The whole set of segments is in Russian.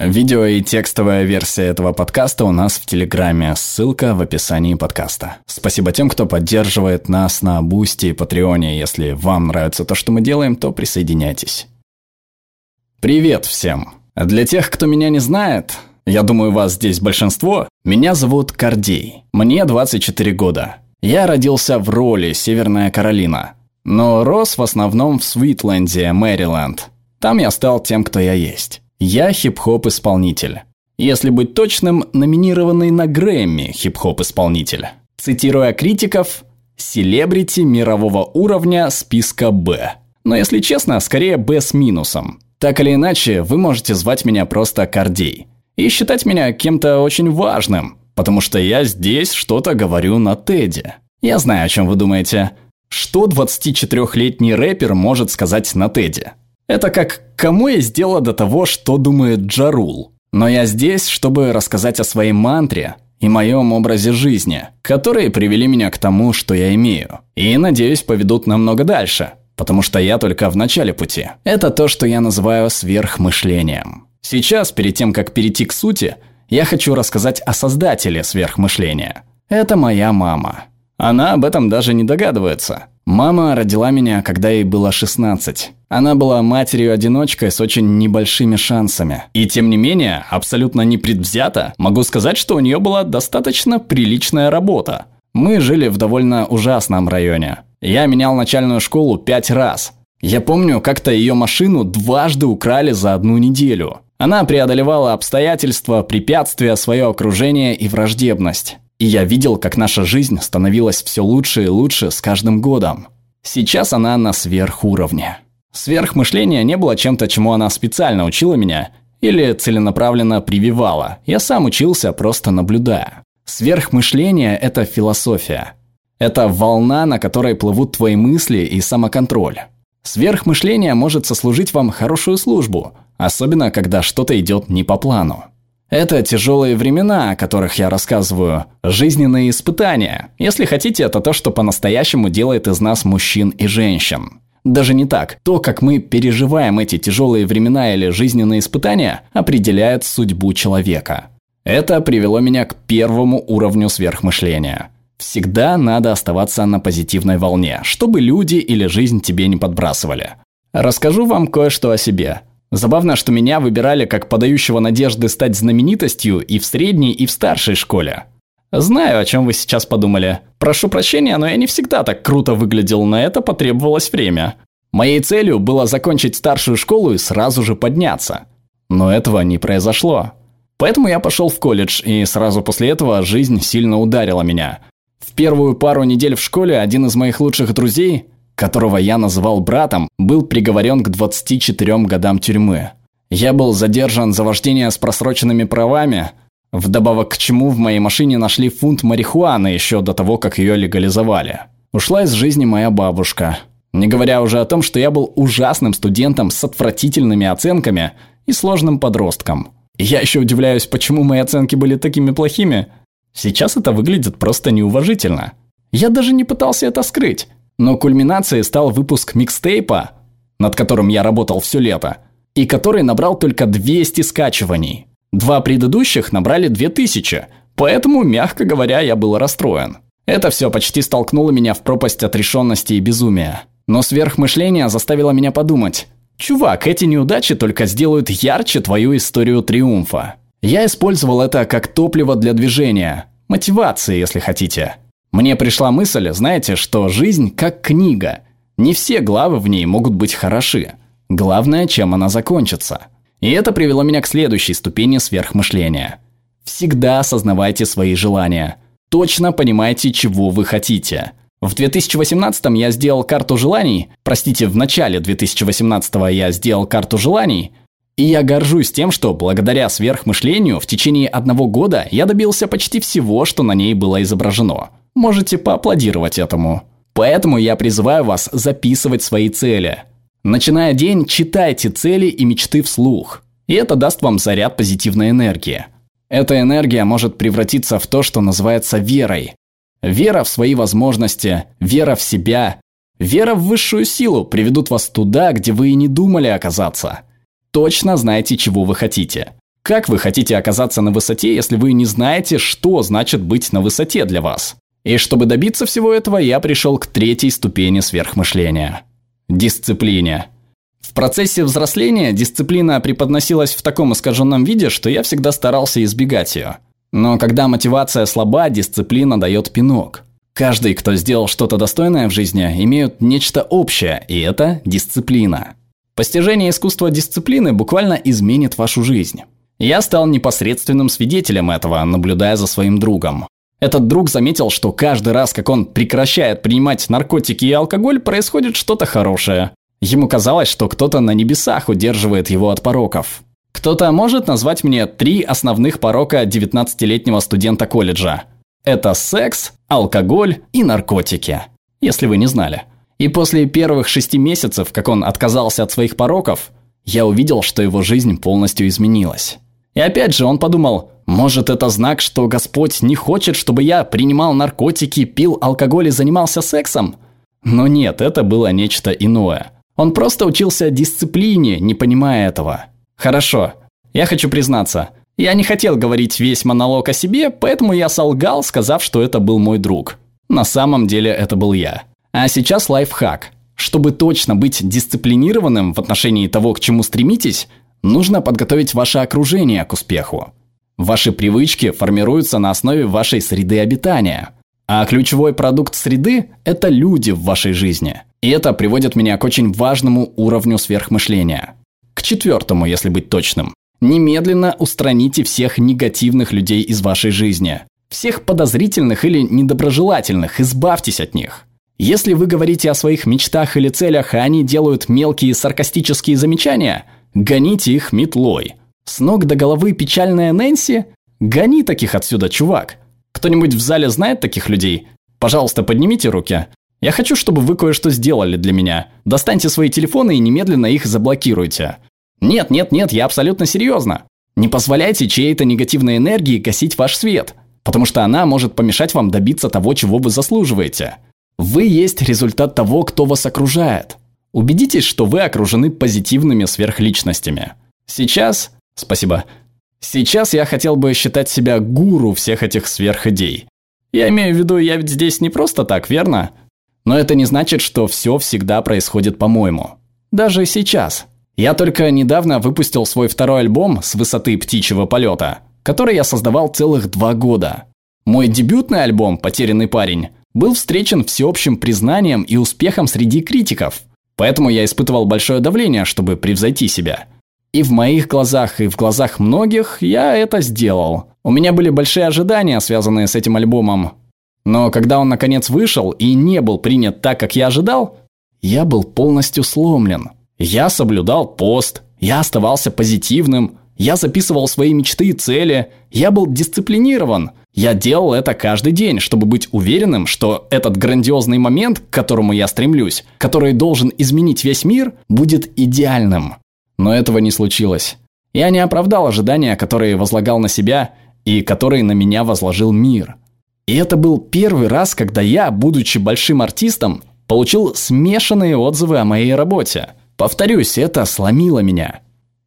Видео и текстовая версия этого подкаста у нас в Телеграме, ссылка в описании подкаста. Спасибо тем, кто поддерживает нас на Бусти и Патреоне. Если вам нравится то, что мы делаем, то присоединяйтесь. Привет всем! Для тех, кто меня не знает, я думаю, вас здесь большинство, меня зовут Кардей. Мне 24 года. Я родился в Роли Северная Каролина, но рос в основном в Суитленде, Мэриленд. Там я стал тем, кто я есть. Я хип-хоп-исполнитель. Если быть точным, номинированный на Грэмми хип-хоп-исполнитель. Цитируя критиков, селебрити мирового уровня списка «Б». Но если честно, скорее «Б» с минусом. Так или иначе, вы можете звать меня просто Кардей. И считать меня кем-то очень важным, потому что я здесь что-то говорю на Теди. Я знаю, о чем вы думаете. Что 24-летний рэпер может сказать на Теди? Это как «кому есть дело до того, что думает Джарул?» Но я здесь, чтобы рассказать о своей мантре и моем образе жизни, которые привели меня к тому, что я имею. И, надеюсь, поведут намного дальше, потому что я только в начале пути. Это то, что я называю сверхмышлением. Сейчас, перед тем, как перейти к сути, я хочу рассказать о создателе сверхмышления. Это моя мама. Она об этом даже не догадывается. Мама родила меня, когда ей было 16. Она была матерью-одиночкой с очень небольшими шансами. И тем не менее, абсолютно непредвзято, могу сказать, что у нее была достаточно приличная работа. Мы жили в довольно ужасном районе. Я менял начальную школу пять раз. Я помню, как-то ее машину дважды украли за одну неделю. Она преодолевала обстоятельства, препятствия, свое окружение и враждебность. И я видел, как наша жизнь становилась все лучше и лучше с каждым годом. Сейчас она на сверхуровне. Сверхмышление не было чем-то, чему она специально учила меня или целенаправленно прививала. Я сам учился, просто наблюдая. Сверхмышление – это философия. Это волна, на которой плывут твои мысли и самоконтроль. Сверхмышление может сослужить вам хорошую службу, особенно когда что-то идет не по плану. Это тяжелые времена, о которых я рассказываю, жизненные испытания. Если хотите, это то, что по-настоящему делает из нас мужчин и женщин. Даже не так. То, как мы переживаем эти тяжелые времена или жизненные испытания, определяет судьбу человека. Это привело меня к первому уровню сверхмышления. Всегда надо оставаться на позитивной волне, чтобы люди или жизнь тебе не подбрасывали. Расскажу вам кое-что о себе. Забавно, что меня выбирали как подающего надежды стать знаменитостью и в средней, и в старшей школе. Знаю, о чем вы сейчас подумали. Прошу прощения, но я не всегда так круто выглядел, на это потребовалось время. Моей целью было закончить старшую школу и сразу же подняться. Но этого не произошло. Поэтому я пошел в колледж, и сразу после этого жизнь сильно ударила меня. В первую пару недель в школе один из моих лучших друзей которого я называл братом, был приговорен к 24 годам тюрьмы. Я был задержан за вождение с просроченными правами, вдобавок к чему в моей машине нашли фунт марихуаны еще до того, как ее легализовали. Ушла из жизни моя бабушка. Не говоря уже о том, что я был ужасным студентом с отвратительными оценками и сложным подростком. Я еще удивляюсь, почему мои оценки были такими плохими. Сейчас это выглядит просто неуважительно. Я даже не пытался это скрыть. Но кульминацией стал выпуск микстейпа, над которым я работал все лето, и который набрал только 200 скачиваний. Два предыдущих набрали 2000, поэтому, мягко говоря, я был расстроен. Это все почти столкнуло меня в пропасть отрешенности и безумия. Но сверхмышление заставило меня подумать. Чувак, эти неудачи только сделают ярче твою историю триумфа. Я использовал это как топливо для движения, мотивации, если хотите. Мне пришла мысль, знаете, что жизнь как книга. Не все главы в ней могут быть хороши. Главное, чем она закончится. И это привело меня к следующей ступени сверхмышления. Всегда осознавайте свои желания. Точно понимайте, чего вы хотите. В 2018 я сделал карту желаний, простите, в начале 2018 я сделал карту желаний, и я горжусь тем, что благодаря сверхмышлению в течение одного года я добился почти всего, что на ней было изображено. Можете поаплодировать этому. Поэтому я призываю вас записывать свои цели. Начиная день, читайте цели и мечты вслух. И это даст вам заряд позитивной энергии. Эта энергия может превратиться в то, что называется верой. Вера в свои возможности, вера в себя, вера в высшую силу приведут вас туда, где вы и не думали оказаться. Точно знайте, чего вы хотите. Как вы хотите оказаться на высоте, если вы не знаете, что значит быть на высоте для вас? И чтобы добиться всего этого, я пришел к третьей ступени сверхмышления – дисциплине. В процессе взросления дисциплина преподносилась в таком искаженном виде, что я всегда старался избегать ее. Но когда мотивация слаба, дисциплина дает пинок. Каждый, кто сделал что-то достойное в жизни, имеют нечто общее, и это дисциплина. Постижение искусства дисциплины буквально изменит вашу жизнь. Я стал непосредственным свидетелем этого, наблюдая за своим другом. Этот друг заметил, что каждый раз, как он прекращает принимать наркотики и алкоголь, происходит что-то хорошее. Ему казалось, что кто-то на небесах удерживает его от пороков. Кто-то может назвать мне три основных порока 19-летнего студента колледжа. Это секс, алкоголь и наркотики. Если вы не знали. И после первых шести месяцев, как он отказался от своих пороков, я увидел, что его жизнь полностью изменилась. И опять же он подумал, может это знак, что Господь не хочет, чтобы я принимал наркотики, пил алкоголь и занимался сексом? Но нет, это было нечто иное. Он просто учился дисциплине, не понимая этого. Хорошо, я хочу признаться, я не хотел говорить весь монолог о себе, поэтому я солгал, сказав, что это был мой друг. На самом деле это был я. А сейчас лайфхак. Чтобы точно быть дисциплинированным в отношении того, к чему стремитесь, Нужно подготовить ваше окружение к успеху. Ваши привычки формируются на основе вашей среды обитания. А ключевой продукт среды – это люди в вашей жизни. И это приводит меня к очень важному уровню сверхмышления. К четвертому, если быть точным. Немедленно устраните всех негативных людей из вашей жизни. Всех подозрительных или недоброжелательных, избавьтесь от них. Если вы говорите о своих мечтах или целях, а они делают мелкие саркастические замечания – гоните их метлой. С ног до головы печальная Нэнси? Гони таких отсюда, чувак. Кто-нибудь в зале знает таких людей? Пожалуйста, поднимите руки. Я хочу, чтобы вы кое-что сделали для меня. Достаньте свои телефоны и немедленно их заблокируйте. Нет, нет, нет, я абсолютно серьезно. Не позволяйте чьей-то негативной энергии гасить ваш свет, потому что она может помешать вам добиться того, чего вы заслуживаете. Вы есть результат того, кто вас окружает. Убедитесь, что вы окружены позитивными сверхличностями. Сейчас... Спасибо. Сейчас я хотел бы считать себя гуру всех этих сверхидей. Я имею в виду, я ведь здесь не просто так, верно? Но это не значит, что все всегда происходит по-моему. Даже сейчас. Я только недавно выпустил свой второй альбом с высоты птичьего полета, который я создавал целых два года. Мой дебютный альбом «Потерянный парень» был встречен всеобщим признанием и успехом среди критиков – Поэтому я испытывал большое давление, чтобы превзойти себя. И в моих глазах, и в глазах многих я это сделал. У меня были большие ожидания, связанные с этим альбомом. Но когда он наконец вышел и не был принят так, как я ожидал, я был полностью сломлен. Я соблюдал пост, я оставался позитивным, я записывал свои мечты и цели, я был дисциплинирован, я делал это каждый день, чтобы быть уверенным, что этот грандиозный момент, к которому я стремлюсь, который должен изменить весь мир, будет идеальным. Но этого не случилось. Я не оправдал ожидания, которые возлагал на себя и которые на меня возложил мир. И это был первый раз, когда я, будучи большим артистом, получил смешанные отзывы о моей работе. Повторюсь, это сломило меня.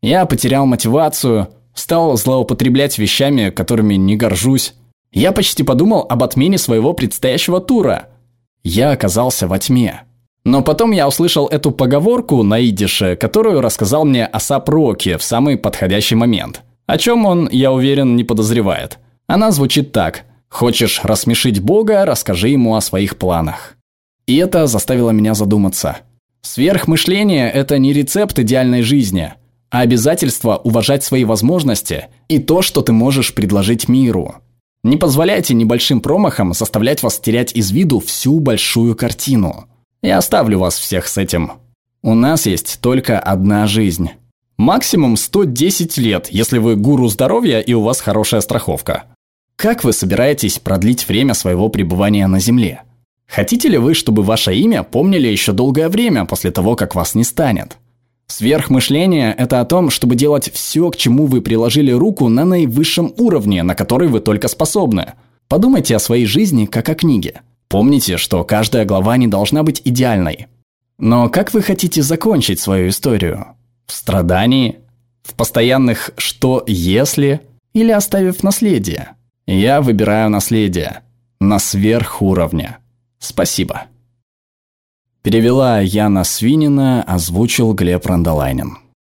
Я потерял мотивацию, стал злоупотреблять вещами, которыми не горжусь, я почти подумал об отмене своего предстоящего тура. Я оказался во тьме. Но потом я услышал эту поговорку на идише, которую рассказал мне Асап Роки в самый подходящий момент. О чем он, я уверен, не подозревает. Она звучит так. «Хочешь рассмешить Бога, расскажи ему о своих планах». И это заставило меня задуматься. Сверхмышление – это не рецепт идеальной жизни, а обязательство уважать свои возможности и то, что ты можешь предложить миру. Не позволяйте небольшим промахам заставлять вас терять из виду всю большую картину. Я оставлю вас всех с этим. У нас есть только одна жизнь. Максимум 110 лет, если вы гуру здоровья и у вас хорошая страховка. Как вы собираетесь продлить время своего пребывания на Земле? Хотите ли вы, чтобы ваше имя помнили еще долгое время после того, как вас не станет? Сверхмышление – это о том, чтобы делать все, к чему вы приложили руку на наивысшем уровне, на который вы только способны. Подумайте о своей жизни как о книге. Помните, что каждая глава не должна быть идеальной. Но как вы хотите закончить свою историю? В страдании? В постоянных «что если» или оставив наследие? Я выбираю наследие. На сверхуровне. Спасибо. Перевела Яна Свинина, озвучил Глеб Рандолайнин.